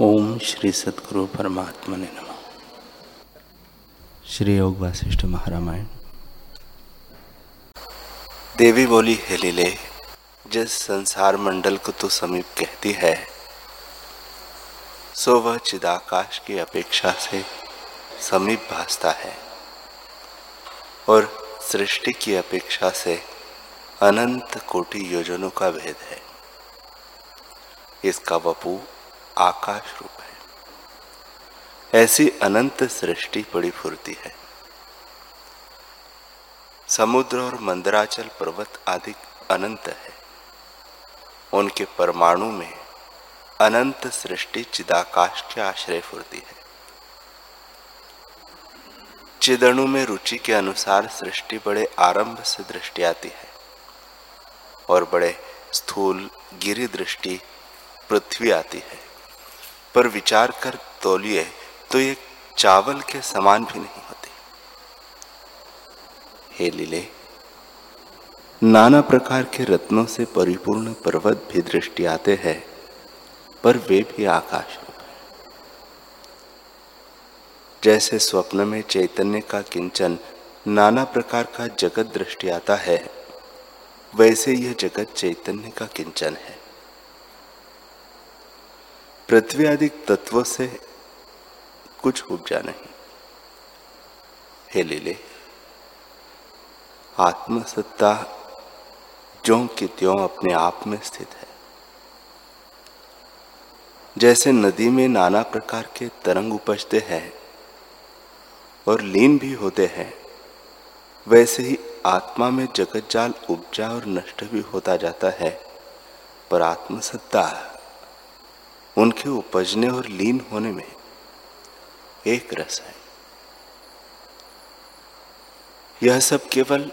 ओम श्री सदगुरु परमात्मा ने नम। श्री योग वासिष्ठ महारामायण। देवी बोली, हे लीले, जिस संसार मंडल को तू समीप कहती है, सो वह चिदाकाश की अपेक्षा से समीप भासता है और सृष्टि की अपेक्षा से अनंत कोटि योजनों का भेद है। इसका वपू आकाश रूप है। ऐसी अनंत सृष्टि बड़ी फुर्ती है। समुद्र और मंदराचल पर्वत आदि अनंत है। उनके परमाणु में अनंत सृष्टि चिदाकाश के आश्रय फुर्ती है। चिदणु में रुचि के अनुसार सृष्टि बड़े आरंभ से दृष्टि आती है और बड़े स्थूल गिरी दृष्टि पृथ्वी आती है। पर विचार कर तोलिए तो ये चावल के समान भी नहीं होते। हे लीले, नाना प्रकार के रत्नों से परिपूर्ण पर्वत भी दृष्टि आते हैं, पर वे भी आकाश जैसे स्वप्न में चैतन्य का किंचन नाना प्रकार का जगत दृष्टि आता है, वैसे यह जगत चैतन्य का किंचन है। पृथ्वी आदि तत्वों से कुछ उपजा नहीं हे लीले, आत्मसत्ता जो कि त्यों अपने आप में स्थित है। जैसे नदी में नाना प्रकार के तरंग उपजते हैं और लीन भी होते हैं, वैसे ही आत्मा में जगत जाल उपजा और नष्ट भी होता जाता है, पर आत्मसत्ता उनके उपजने और लीन होने में एक रस है। यह सब केवल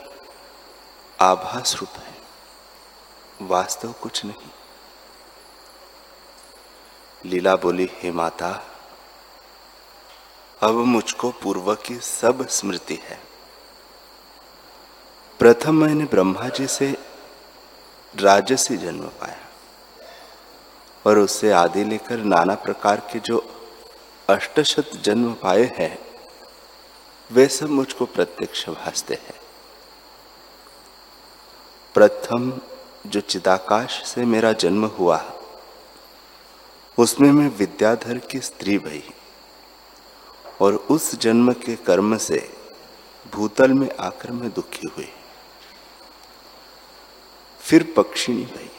आभास रूप है, वास्तव कुछ नहीं। लीला बोली, हे माता, अब मुझको पूर्व की सब स्मृति है। प्रथम मैंने ब्रह्मा जी से राजसी जन्म पाया। और उससे आदि लेकर नाना प्रकार के जो अष्टशत जन्म पाए हैं, वे सब मुझको प्रत्यक्ष भासते हैं। प्रथम जो चिदाकाश से मेरा जन्म हुआ, उसमें मैं विद्याधर की स्त्री भई और उस जन्म के कर्म से भूतल में आकर मैं दुखी हुई। फिर पक्षिणी भई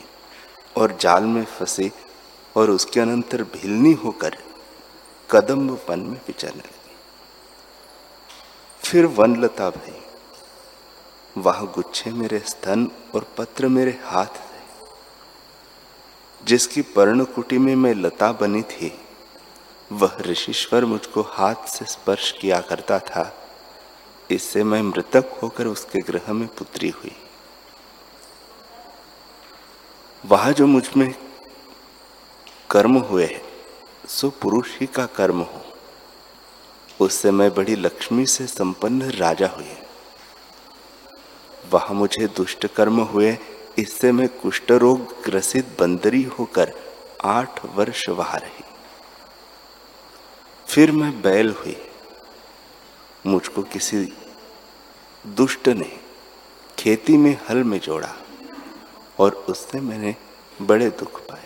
और जाल में फंसी और उसके अनंतर भिलनी होकर कदम वन में विचरने लगी फिर वनलता भई। वह गुच्छे मेरे स्तन और पत्र मेरे हाथ थे। जिसकी पर्णकुटी में मैं लता बनी थी, वह ऋषिश्वर मुझको हाथ से स्पर्श किया करता था। इससे मैं मृतक होकर उसके ग्रह में पुत्री हुई। वह जो मुझमें कर्म हुए सो पुरुष ही का कर्म हो। उससे मैं बड़ी लक्ष्मी से संपन्न राजा हुए। वह मुझे दुष्ट कर्म हुए, इससे मैं कुष्ठ रोग ग्रसित बंदरी होकर आठ वर्ष वहाँ रही। फिर मैं बैल हुई। मुझको किसी दुष्ट ने खेती में हल में जोड़ा और उससे मैंने बड़े दुख पाए।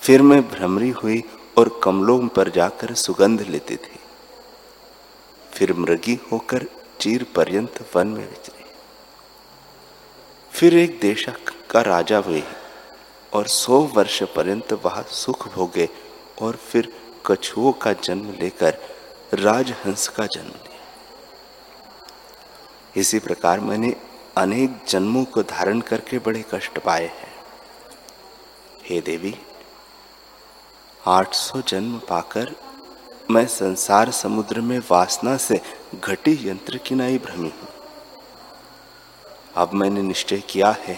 फिर मैं भ्रमरी हुई और कमलों पर जाकर सुगंध लेती थी। फिर मृगी होकर चीर पर्यंत वन में विचरी। फिर एक देश का राजा हुई और सौ वर्ष पर्यंत वहाँ सुख भोगे और फिर कछुओं का जन्म लेकर राजहंस का जन्म लिया। इसी प्रकार मैंने अनेक जन्मों को धारण करके बड़े कष्ट पाए हैं। हे देवी 800 जन्म पाकर मैं संसार समुद्र में वासना से घटी यंत्र की नाई भ्रमी हूँ। अब मैंने निश्चय किया है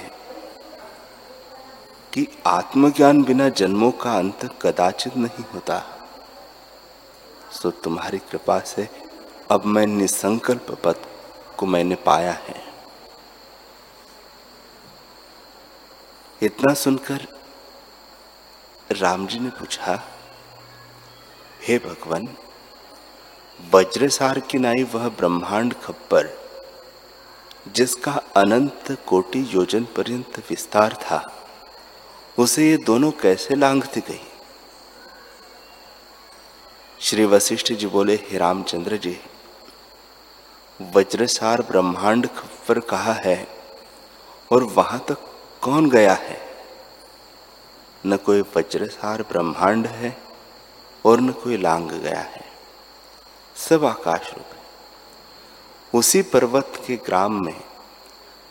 कि आत्मज्ञान बिना जन्मों का अंत कदाचित नहीं होता। सो तुम्हारी कृपा से अब मैं निसंकल्प पद को मैंने पाया है। इतना सुनकर राम जी ने पूछा, हे भगवान, वज्रसार की नाई वह ब्रह्मांड खप्पर, जिसका अनंत कोटि योजन पर्यंत विस्तार था, उसे ये दोनों कैसे लांघती गई? श्री वशिष्ठ जी बोले, हे रामचंद्र जी, वज्रसार ब्रह्मांड खप्पर कहा है और वहाँ तक कौन गया है? न कोई वज्रसार ब्रह्मांड है और न कोई लांग गया है। सब आकाश रूप है। उसी पर्वत के ग्राम में,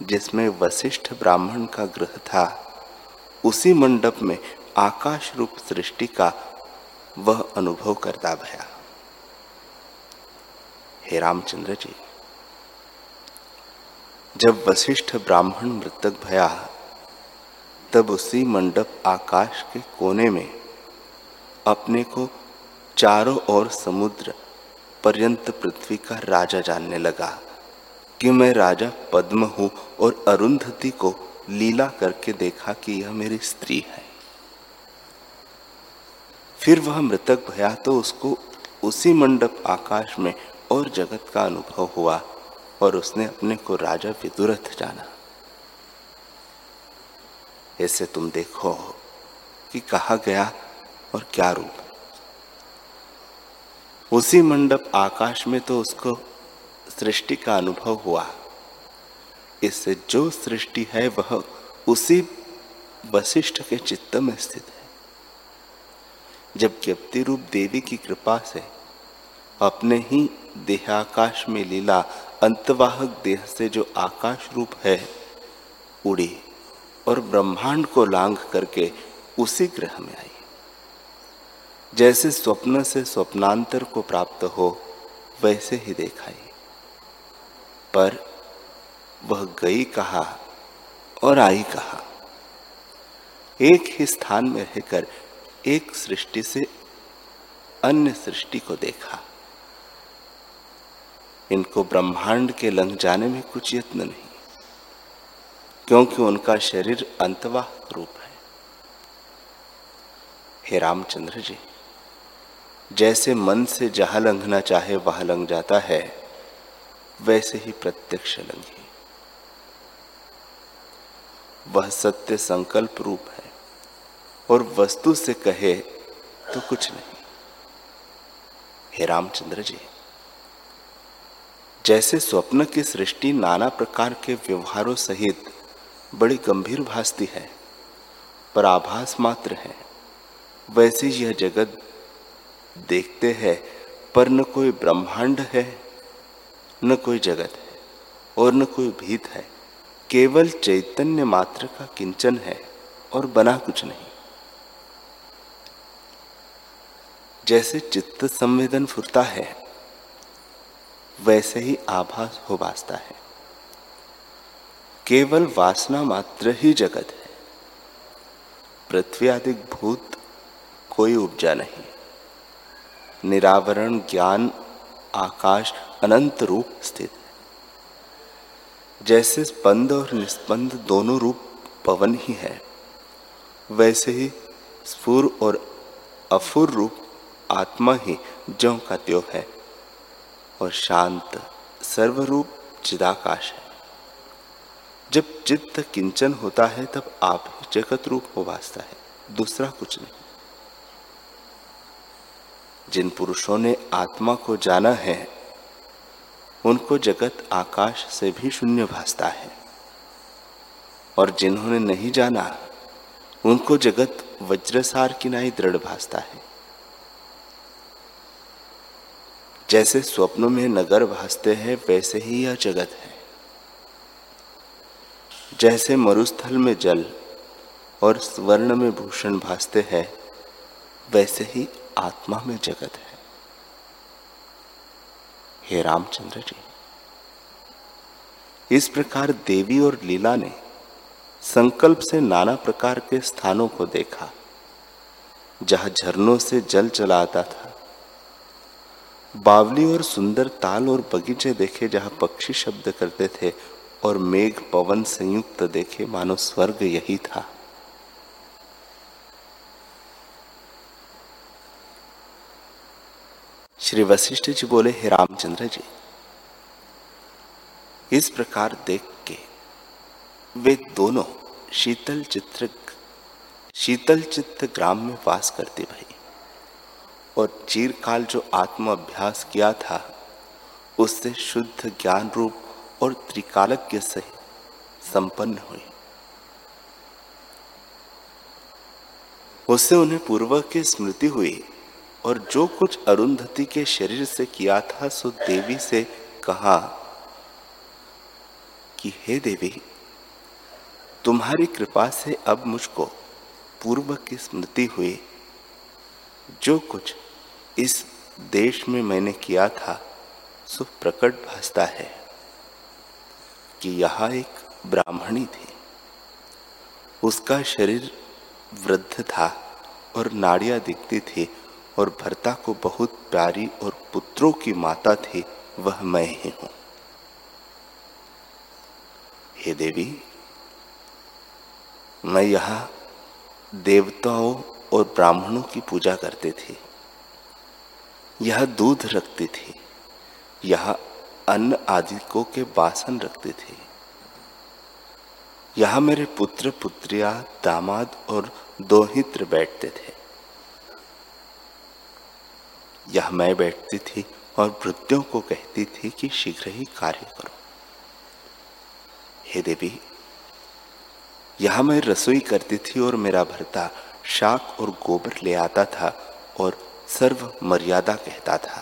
जिसमें वशिष्ठ ब्राह्मण का ग्रह था, उसी मंडप में आकाश रूप सृष्टि का वह अनुभव करता भया। हे रामचंद्र जी, जब वशिष्ठ ब्राह्मण मृतक भया तब उसी मंडप आकाश के कोने में अपने को चारों ओर समुद्र पर्यंत पृथ्वी का राजा जानने लगा कि मैं राजा पद्म हूँ और अरुंधति को लीला करके देखा कि यह मेरी स्त्री है। फिर वह मृतक भया तो उसको उसी मंडप आकाश में और जगत का अनुभव हुआ और उसने अपने को राजा विदुरथ जाना। ऐसे तुम देखो कि कहा गया और क्या रूप। उसी मंडप आकाश में तो उसको सृष्टि का अनुभव हुआ। इससे जो सृष्टि है, वह उसी वशिष्ठ के चित्त में स्थित है। जब ज्ञप्ति रूप देवी की कृपा से अपने ही देहाकाश में लीला अंतवाहक देह से जो आकाश रूप है, उड़ी और ब्रह्मांड को लांघ करके उसी ग्रह में आई। जैसे स्वप्न से स्वप्नांतर को प्राप्त हो, वैसे ही देखाई। पर वह गई कहा और आई कहा? एक ही स्थान में रहकर एक सृष्टि से अन्य सृष्टि को देखा। इनको ब्रह्मांड के लंग जाने में कुछ यत्न नहीं। क्योंकि उनका शरीर अंतवाह रूप है। हे रामचंद्र जी, जैसे मन से जहाँ लंघना चाहे वहाँ लंघ जाता है, वैसे ही प्रत्यक्ष लंघी वह सत्य संकल्प रूप है और वस्तु से कहे तो कुछ नहीं। हे रामचंद्र जी, जैसे स्वप्न की सृष्टि नाना प्रकार के व्यवहारों सहित बड़ी गंभीर भासती है, पर आभास मात्र है। वैसे यह जगत देखते हैं, पर न कोई ब्रह्मांड है, न कोई जगत है, और न कोई भीत है। केवल चैतन्य मात्र का किंचन है, और बना कुछ नहीं। जैसे चित्त संवेदन फुरता है, वैसे ही आभास हो बासता है। केवल वासना मात्र ही जगत है। पृथ्वी आदि भूत कोई उपजा नहीं। निरावरण ज्ञान आकाश अनंत रूप स्थित है। जैसे स्पंद और निस्पंद दोनों रूप पवन ही है, वैसे ही स्फुर और अफुर रूप आत्मा ही ज्यो का त्यो है और शांत, सर्वरूप चिदाकाश है। जब चित्त किंचन होता है, तब आप जगत रूप हो वास्ता है। दूसरा कुछ नहीं। जिन पुरुषों ने आत्मा को जाना है, उनको जगत आकाश से भी शून्य भासता है। और जिन्होंने नहीं जाना, उनको जगत वज्रसार की नाई दृढ़ भासता है। जैसे स्वप्नों में नगर भासते हैं, वैसे ही यह जगत है। जैसे मरुस्थल में जल और स्वर्ण में भूषण भासते हैं, वैसे ही आत्मा में जगत है। हे रामचंद्र जी, इस प्रकार देवी और लीला ने संकल्प से नाना प्रकार के स्थानों को देखा, जहाँ झरनों से जल चला आता था। बावली और सुंदर ताल और बगीचे देखे जहाँ पक्षी शब्द करते थे और मेघ पवन संयुक्त देखे मानो स्वर्ग यही था। श्री वशिष्ठ जी बोले, हे रामचंद्र जी, इस प्रकार देख के वे दोनों शीतल चित्र, शीतल चित्त ग्राम में वास करते भाई। और चीरकाल जो आत्म अभ्यास किया था, उससे शुद्ध ज्ञान रूप और त्रिकालज्ञ से संपन्न हुई। उससे उन्हें पूर्व की स्मृति हुई और जो कुछ अरुंधति के शरीर से किया था, सो देवी से कहा कि, हे देवी, तुम्हारी कृपा से अब मुझको पूर्व की स्मृति हुई। जो कुछ इस देश में मैंने किया था, सो प्रकट भासता है। कि यहाँ एक ब्राह्मणी थी। उसका शरीर वृद्ध था और नाड़ियाँ दिखती थी और भरता को बहुत प्यारी और पुत्रों की माता थी, वह मैं ही हूँ। हे देवी, मैं यहाँ देवताओं और ब्राह्मणों की पूजा करती थी। यह दूध रखती थी। यह अन्न आदि को के बासन रखते थे। यहाँ मेरे पुत्र, पुत्रिया, दामाद और दोहित्र बैठते थे। यह मैं बैठती थी और वृद्धियों को कहती थी कि शीघ्र ही कार्य करो। हे देवी, यहाँ मैं रसोई करती थी और मेरा भरता शाक और गोबर ले आता था और सर्व मर्यादा कहता था।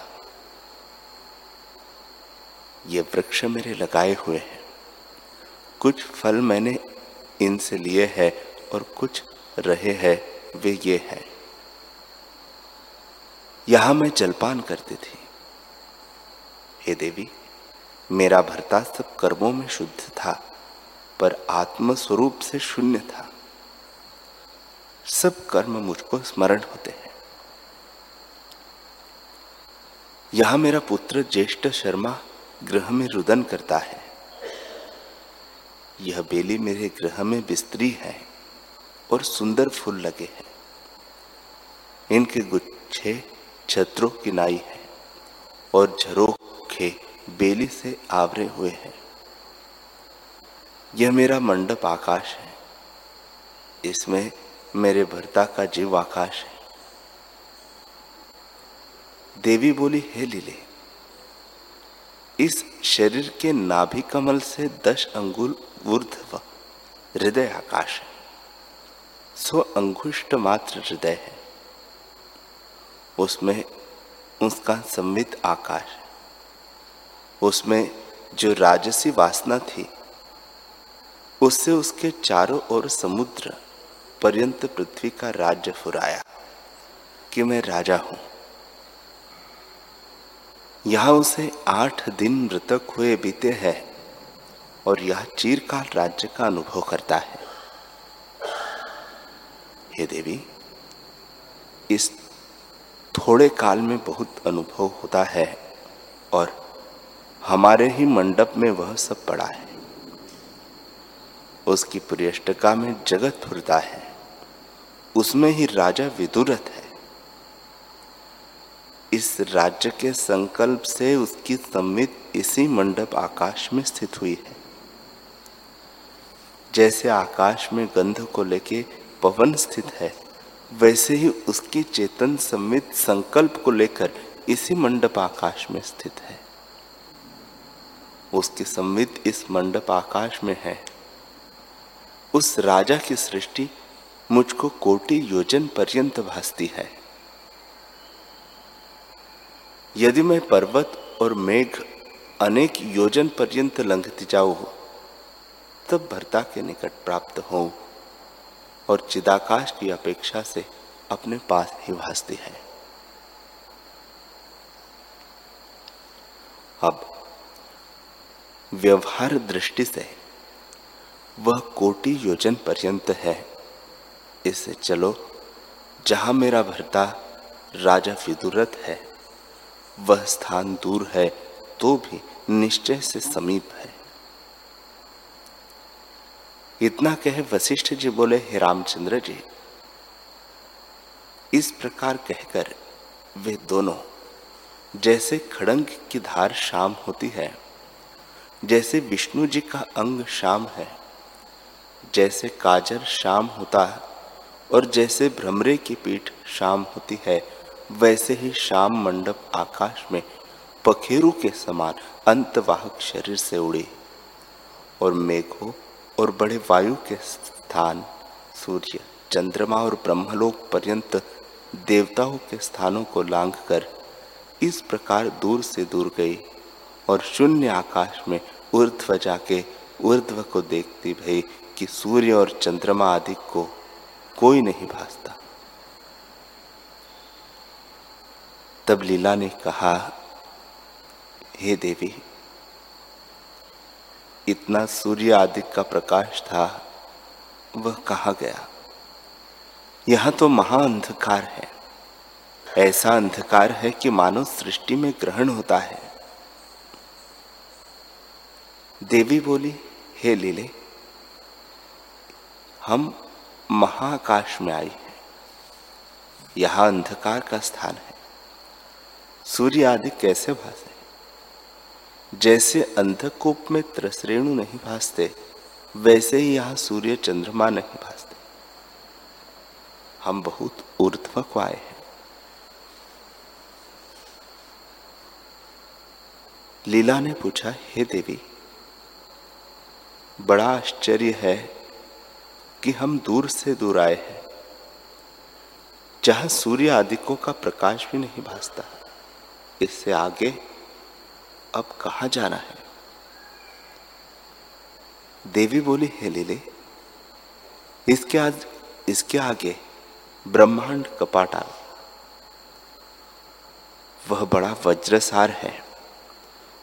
ये वृक्ष मेरे लगाए हुए हैं। कुछ फल मैंने इनसे लिए हैं और कुछ रहे हैं, वे ये हैं। यहाँ मैं जलपान करती थी। हे देवी, मेरा भरता सब कर्मों में शुद्ध था, पर आत्म स्वरूप से शून्य था। सब कर्म मुझको स्मरण होते हैं। यहाँ मेरा पुत्र ज्येष्ठ शर्मा गृह में रुदन करता है। यह बेली मेरे ग्रह में बिस्तरी है और सुंदर फूल लगे हैं। इनके गुच्छे छत्रों की नाई है और झरोखे बेली से आवरे हुए हैं। यह मेरा मंडप आकाश है। इसमें मेरे भरता का जीव आकाश है। देवी बोली, हे लीले इस शरीर के नाभि कमल से दस अंगुल ऊर्ध्व हृदय आकाश है। सो अंगुष्ट मात्र हृदय है। उसमें उसका संवित आकाश उसमें जो राजसी वासना थी, उससे उसके चारों ओर समुद्र पर्यंत पृथ्वी का राज्य फुराया कि मैं राजा हूँ। यहाँ उसे आठ दिन मृतक हुए बीते हैं और यह चीरकाल राज्य का अनुभव करता है। हे देवी, इस थोड़े काल में बहुत अनुभव होता है और हमारे ही मंडप में वह सब पड़ा है। उसकी प्रियष्टका में जगत फुरता है। उसमें ही राजा विदुरथ है। इस राज्य के संकल्प से उसकी सम्मित इसी मंडप आकाश में स्थित हुई है। जैसे आकाश में गंध को लेके पवन स्थित है, वैसे ही उसकी चेतन सम्मित संकल्प को लेकर इसी मंडप आकाश में स्थित है। उसकी सम्मित इस मंडप आकाश में है। उस राजा की सृष्टि मुझको कोटि योजन पर्यंत भासती है। यदि मैं पर्वत और मेघ अनेक योजन पर्यंत लंघती जाऊँ, तब भरता के निकट प्राप्त हो और चिदाकाश की अपेक्षा से अपने पास ही भासती है। अब, व्यवहार दृष्टि से वह कोटि योजन पर्यंत है। इससे चलो, जहाँ मेरा भरता राजा विदुरथ है। वह स्थान दूर है तो भी निश्चय से समीप है। इतना कहे वशिष्ठ जी बोले, हे रामचंद्र जी। इस प्रकार कहकर वे दोनों, जैसे खड़ंग की धार शाम होती है, जैसे विष्णु जी का अंग शाम है, जैसे काजर शाम होता है और जैसे भ्रमरे की पीठ शाम होती है वैसे ही शाम मंडप आकाश में पखेरु के समान अंतवाहक शरीर से उड़ी और मेघों और बड़े वायु के स्थान, सूर्य, चंद्रमा और ब्रह्मलोक पर्यंत देवताओं के स्थानों को लांघ कर इस प्रकार दूर से दूर गई और शून्य आकाश में ऊर्ध्व जाके ऊर्ध्व को देखती भई कि सूर्य और चंद्रमा आदि को कोई नहीं भासता। तब लीला ने कहा, हे देवी, इतना सूर्य आदि का प्रकाश था, वह कहा गया? यहाँ तो महाअंधकार है। ऐसा अंधकार है कि मानव सृष्टि में ग्रहण होता है। देवी बोली, हे लीले, हम महाकाश में आई हैं। यहाँ अंधकार का स्थान है। सूर्य आदि कैसे भासे जैसे अंधकूप में त्रसरेणु नहीं भासते, वैसे ही यहाँ सूर्य चंद्रमा नहीं भासते। हम बहुत ऊर्ध्व आए हैं। लीला ने पूछा, हे देवी, बड़ा आश्चर्य है कि हम दूर से दूर आए हैं। जहाँ सूर्य आदिकों का प्रकाश भी नहीं भासता। इससे आगे अब कहा जाना है? देवी बोली, हे लीले, इसके आज, इसके आगे ब्रह्मांड कपाटाल वह बड़ा वज्रसार है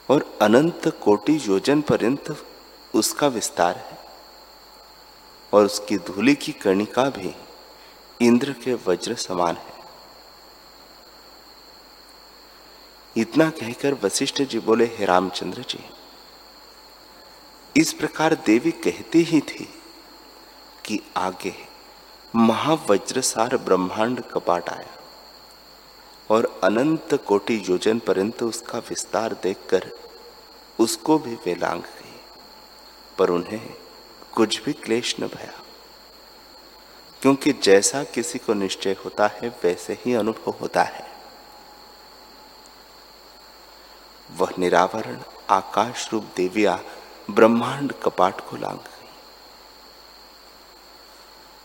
और अनंत कोटि योजन पर्यंत उसका विस्तार है और उसकी धूलि की कणिका भी इंद्र के वज्र समान है। इतना कहकर वशिष्ठ जी बोले, हे रामचंद्र जी, इस प्रकार देवी कहती ही थी कि आगे महावज्रसार ब्रह्मांड कपाट आया और अनंत कोटि योजन पर्यंत उसका विस्तार देखकर उसको भी वे लांग गई, पर उन्हें कुछ भी क्लेश न भया। क्योंकि जैसा किसी को निश्चय होता है, वैसे ही अनुभव होता है। वह निरावरण आकाश रूप देविया, ब्रह्मांड कपाट को लांग गई।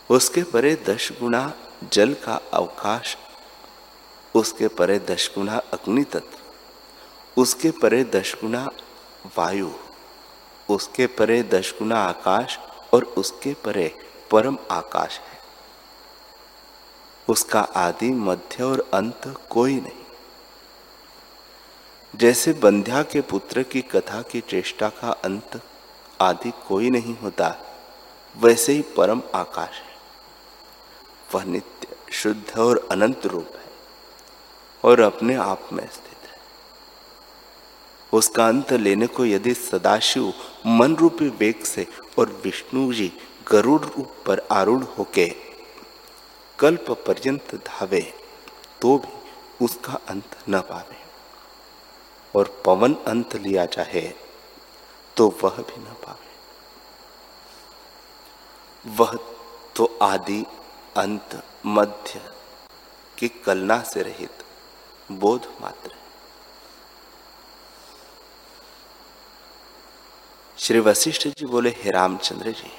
उसके परे दश गुणा जल का अवकाश, उसके परे दश गुणा अग्नि तत्व उसके परे दश गुणा वायु, उसके परे दश गुना आकाश और उसके परे परम आकाश है। उसका आदि मध्य और अंत कोई नहीं। जैसे बंध्या के पुत्र की कथा की चेष्टा का अंत आदि कोई नहीं होता, वैसे ही परम आकाश है। वह नित्य, शुद्ध और अनंत रूप है और अपने आप में स्थित है। उसका अंत लेने को यदि सदाशिव मन रूपी वेग से और विष्णु जी गरुड़ रूप पर आरूढ़ होके कल्प पर्यंत धावे तो भी उसका अंत न पावे। और पवन अंत लिया चाहे तो वह भी न पावे। वह तो आदि, अंत, मध्य की कलना से रहित बोध मात्र श्री वशिष्ठ जी बोले, हे रामचंद्र जी,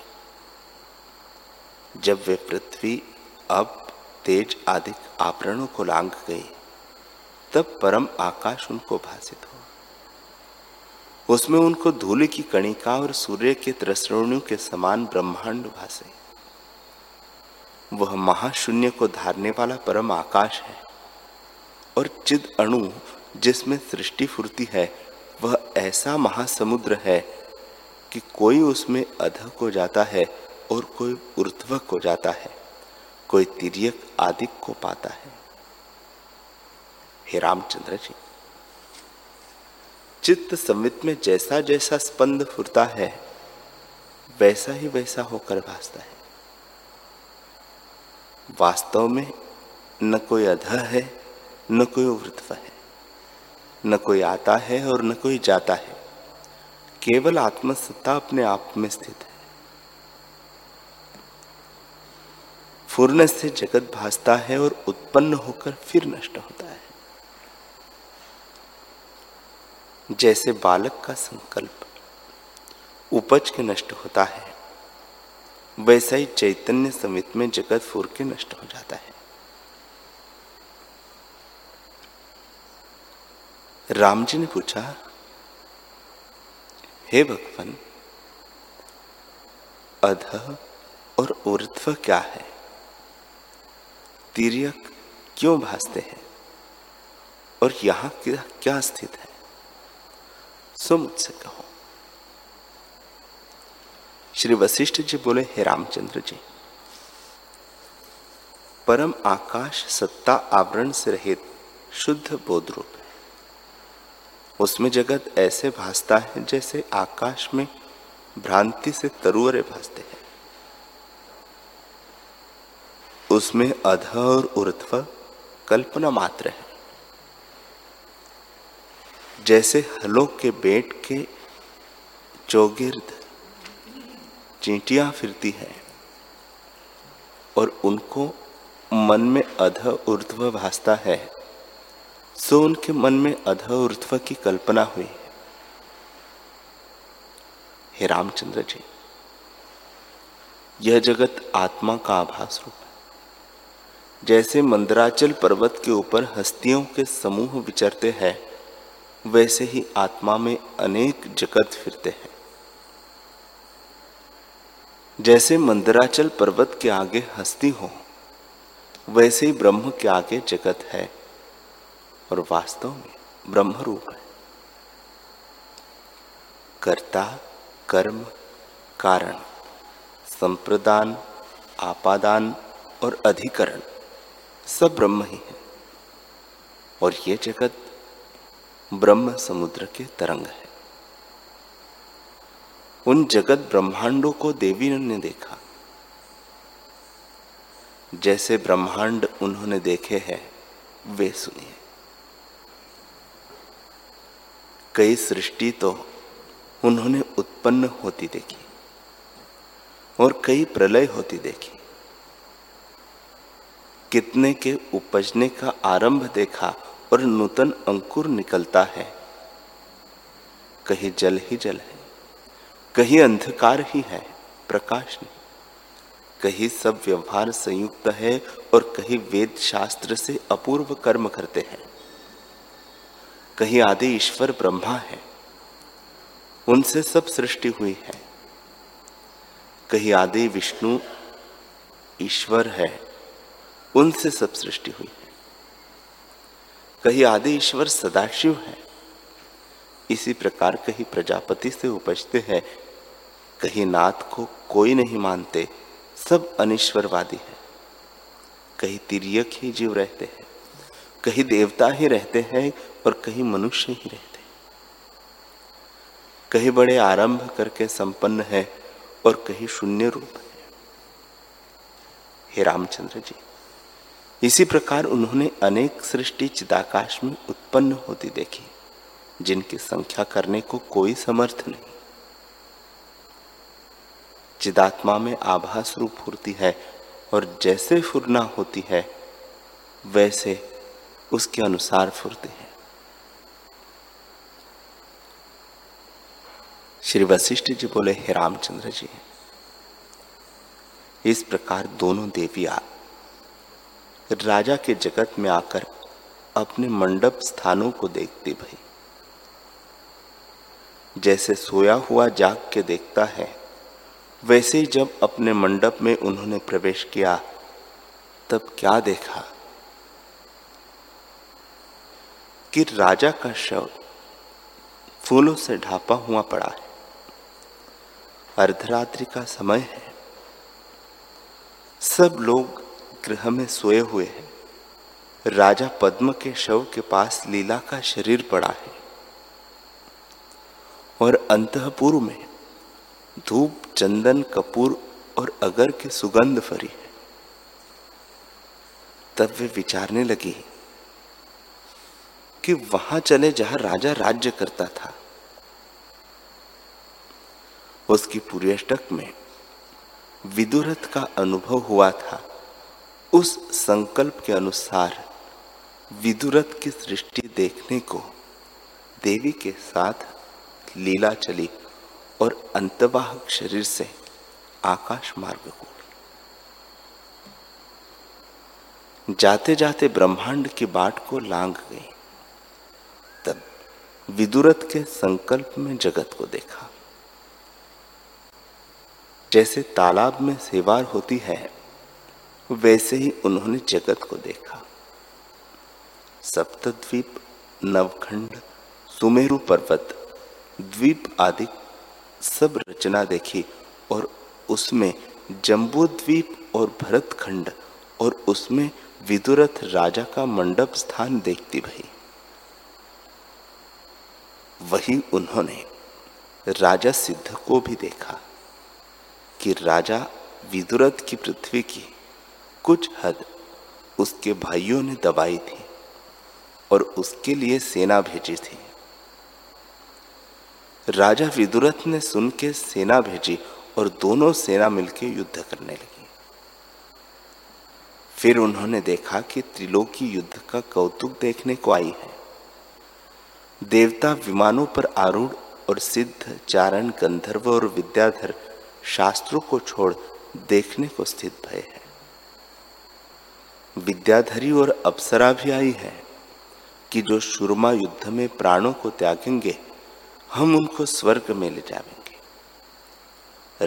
जब वे पृथ्वी अब तेज आदि आवरणों को लांग गई तब परम आकाश उनको भाषित हो उसमें उनको धूल की कणिका और सूर्य के त्रसरणियों के समान ब्रह्मांड भाषे वह महाशून्य को धारने वाला परम आकाश है और चिद अणु जिसमें सृष्टि फुर्ती है, वह ऐसा महासमुद्र है कि कोई उसमें अधक को जाता है और कोई ऊर्ध्वक को जाता है, कोई तिरक आदि को पाता है। हे रामचंद्र जी, चित्त संवित में जैसा जैसा स्पंद फुरता है, वैसा ही वैसा होकर भासता है। वास्तव में न कोई अध है, न कोई वृत्व है, न कोई आता है और न कोई जाता है। केवल आत्मसत्ता अपने आप में स्थित है। फूरने से जगत भासता है और उत्पन्न होकर फिर नष्ट होता है। जैसे बालक का संकल्प। उपज के नष्ट होता है। वैसा ही चैतन्य समित में जगत फूर के नष्ट हो जाता है। राम जी ने पूछा, हे भगवान, अध और ऊर्ध्व क्या है? तीर्यक क्यों भासते हैं? और यहाँ क्या स्थित है? सो मुझसे कहो श्री वशिष्ठ जी बोले, हे रामचंद्र जी, परम आकाश सत्ता आवरण से रहित शुद्ध बोध रूप है। उसमें जगत ऐसे भासता है जैसे आकाश में भ्रांति से तरुअरे भासते हैं। उसमें अध और ऊर्ध्व कल्पना मात्र है। जैसे हलों के बेट के चौगिर्द चींटियाँ फिरती है और उनको मन में अध ऊर्ध्व भासता है, सो उनके मन में अध ऊर्ध्व की कल्पना हुई हे। रामचंद्र जी, यह जगत आत्मा का आभास रूप है। जैसे मंदराचल पर्वत के ऊपर हस्तियों के समूह विचरते हैं वैसे ही आत्मा में अनेक जगत फिरते हैं। जैसे मंदराचल पर्वत के आगे हस्ती हो, वैसे ही ब्रह्म के आगे जगत है और वास्तव में ब्रह्म रूप है। कर्ता, कर्म, कारण, संप्रदान, आपादान और अधिकरण, सब ब्रह्म ही है। और ये जगत ब्रह्म समुद्र के तरंग है। उन जगत ब्रह्मांडों को देवी ने देखा। जैसे ब्रह्मांड उन्होंने देखे हैं, वे सुनिए। कई सृष्टि तो उन्होंने उत्पन्न होती देखी और कई प्रलय होती देखी। कितने के उपजने का आरंभ देखा और नूतन अंकुर निकलता है। कहीं जल ही जल है, कहीं अंधकार ही है, प्रकाश नहीं। कहीं सब व्यवहार संयुक्त है और कहीं वेद शास्त्र से अपूर्व कर्म करते हैं। कहीं आदि ईश्वर ब्रह्मा है, उनसे सब सृष्टि हुई है। कहीं आदि विष्णु ईश्वर है, उनसे सब सृष्टि हुई। कहीं आदि ईश्वर सदाशिव है। इसी प्रकार कहीं प्रजापति से उपजते हैं, कहीं नाथ को कोई नहीं मानते, सब अनिश्वरवादी है। कहीं तिरक ही जीव रहते हैं, कहीं देवता ही रहते हैं और कहीं मनुष्य ही रहते हैं। कहीं बड़े आरंभ करके संपन्न है और कहीं शून्य रूप है। हे रामचंद्र जी इसी प्रकार उन्होंने अनेक सृष्टि चिदाकाश में उत्पन्न होती देखी, जिनकी संख्या करने को कोई समर्थ नहीं। चिदात्मा में आभास रूप फूर्ति है और जैसे फुरना होती है, वैसे उसके अनुसार फुरते हैं। श्री वशिष्ठ जी बोले, हे रामचंद्र जी, इस प्रकार दोनों देवी देवियाँ राजा के जगत में आकर अपने मंडप स्थानों को देखती भई। जैसे सोया हुआ जाग के देखता है, वैसे ही जब अपने मंडप में उन्होंने प्रवेश किया, तब क्या देखा? कि राजा का शव फूलों से ढापा हुआ पड़ा है। अर्धरात्रि का समय है। सब लोग गृह में सोए हुए हैं। राजा पद्म के शव के पास लीला का शरीर पड़ा है। और अंतपुर में धूप, चंदन, कपूर और अगर की सुगंध फरी है। तब वे विचारने लगी कि वहाँ चले जहाँ राजा राज्य करता था। उसकी पूरी अष्टक में विदुरथ का अनुभव हुआ था। उस संकल्प के अनुसार विदुरथ की सृष्टि देखने को देवी के साथ लीला चली और अंतवाहक शरीर से आकाश मार्ग को। जाते जाते ब्रह्मांड की बाट को लांग गई। तब विदुरथ के संकल्प में जगत को देखा। जैसे तालाब में सेवार होती है वैसे ही उन्होंने जगत को देखा। सप्तद्वीप, नवखंड, सुमेरु पर्वत, द्वीप आदि सब रचना देखी और उसमें जम्बूद्वीप और भरतखंड और उसमें विदुरथ राजा का मंडप स्थान देखती भई। वही उन्होंने राजा सिद्ध को भी देखा कि राजा विदुरथ की पृथ्वी की कुछ हद उसके भाइयों ने दबाई थी और उसके लिए सेना भेजी थी। राजा विदुरथ ने सुन के सेना भेजी और दोनों सेना मिलकर युद्ध करने लगी। फिर उन्होंने देखा कि त्रिलोकी युद्ध का कौतुक देखने को आई है। देवता विमानों पर आरूढ़ और सिद्ध चारण गंधर्व और विद्याधर शास्त्रों को छोड़ देखने को स्थित भय विद्याधरी और अप्सरा भी आई है कि जो शुरमा युद्ध में प्राणों को त्यागेंगे, हम उनको स्वर्ग में ले जाएँगे।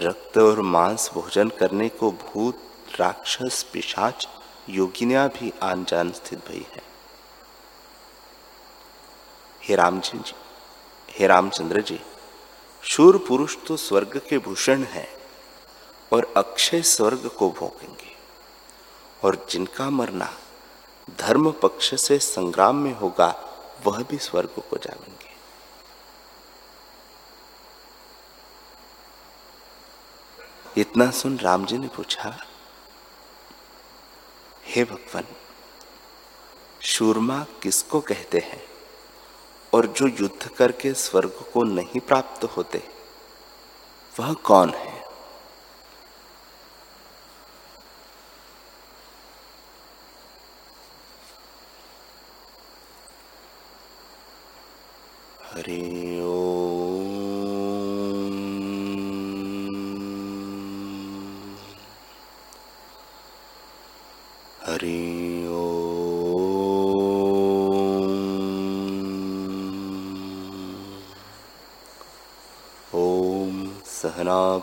रक्त और मांस भोजन करने को भूत, राक्षस, पिशाच, योगिनिया भी आन जान स्थित भई है। हे राम जी, हे रामचंद्र जी, शूर पुरुष तो स्वर्ग के भूषण है और अक्षय स्वर्ग को भोगेंगे। और जिनका मरना धर्म पक्ष से संग्राम में होगा, वह भी स्वर्ग को जाएँगे इतना सुन राम जी ने पूछा, हे भगवान, शूरमा किसको कहते हैं? और जो युद्ध करके स्वर्ग को नहीं प्राप्त होते, वह कौन है?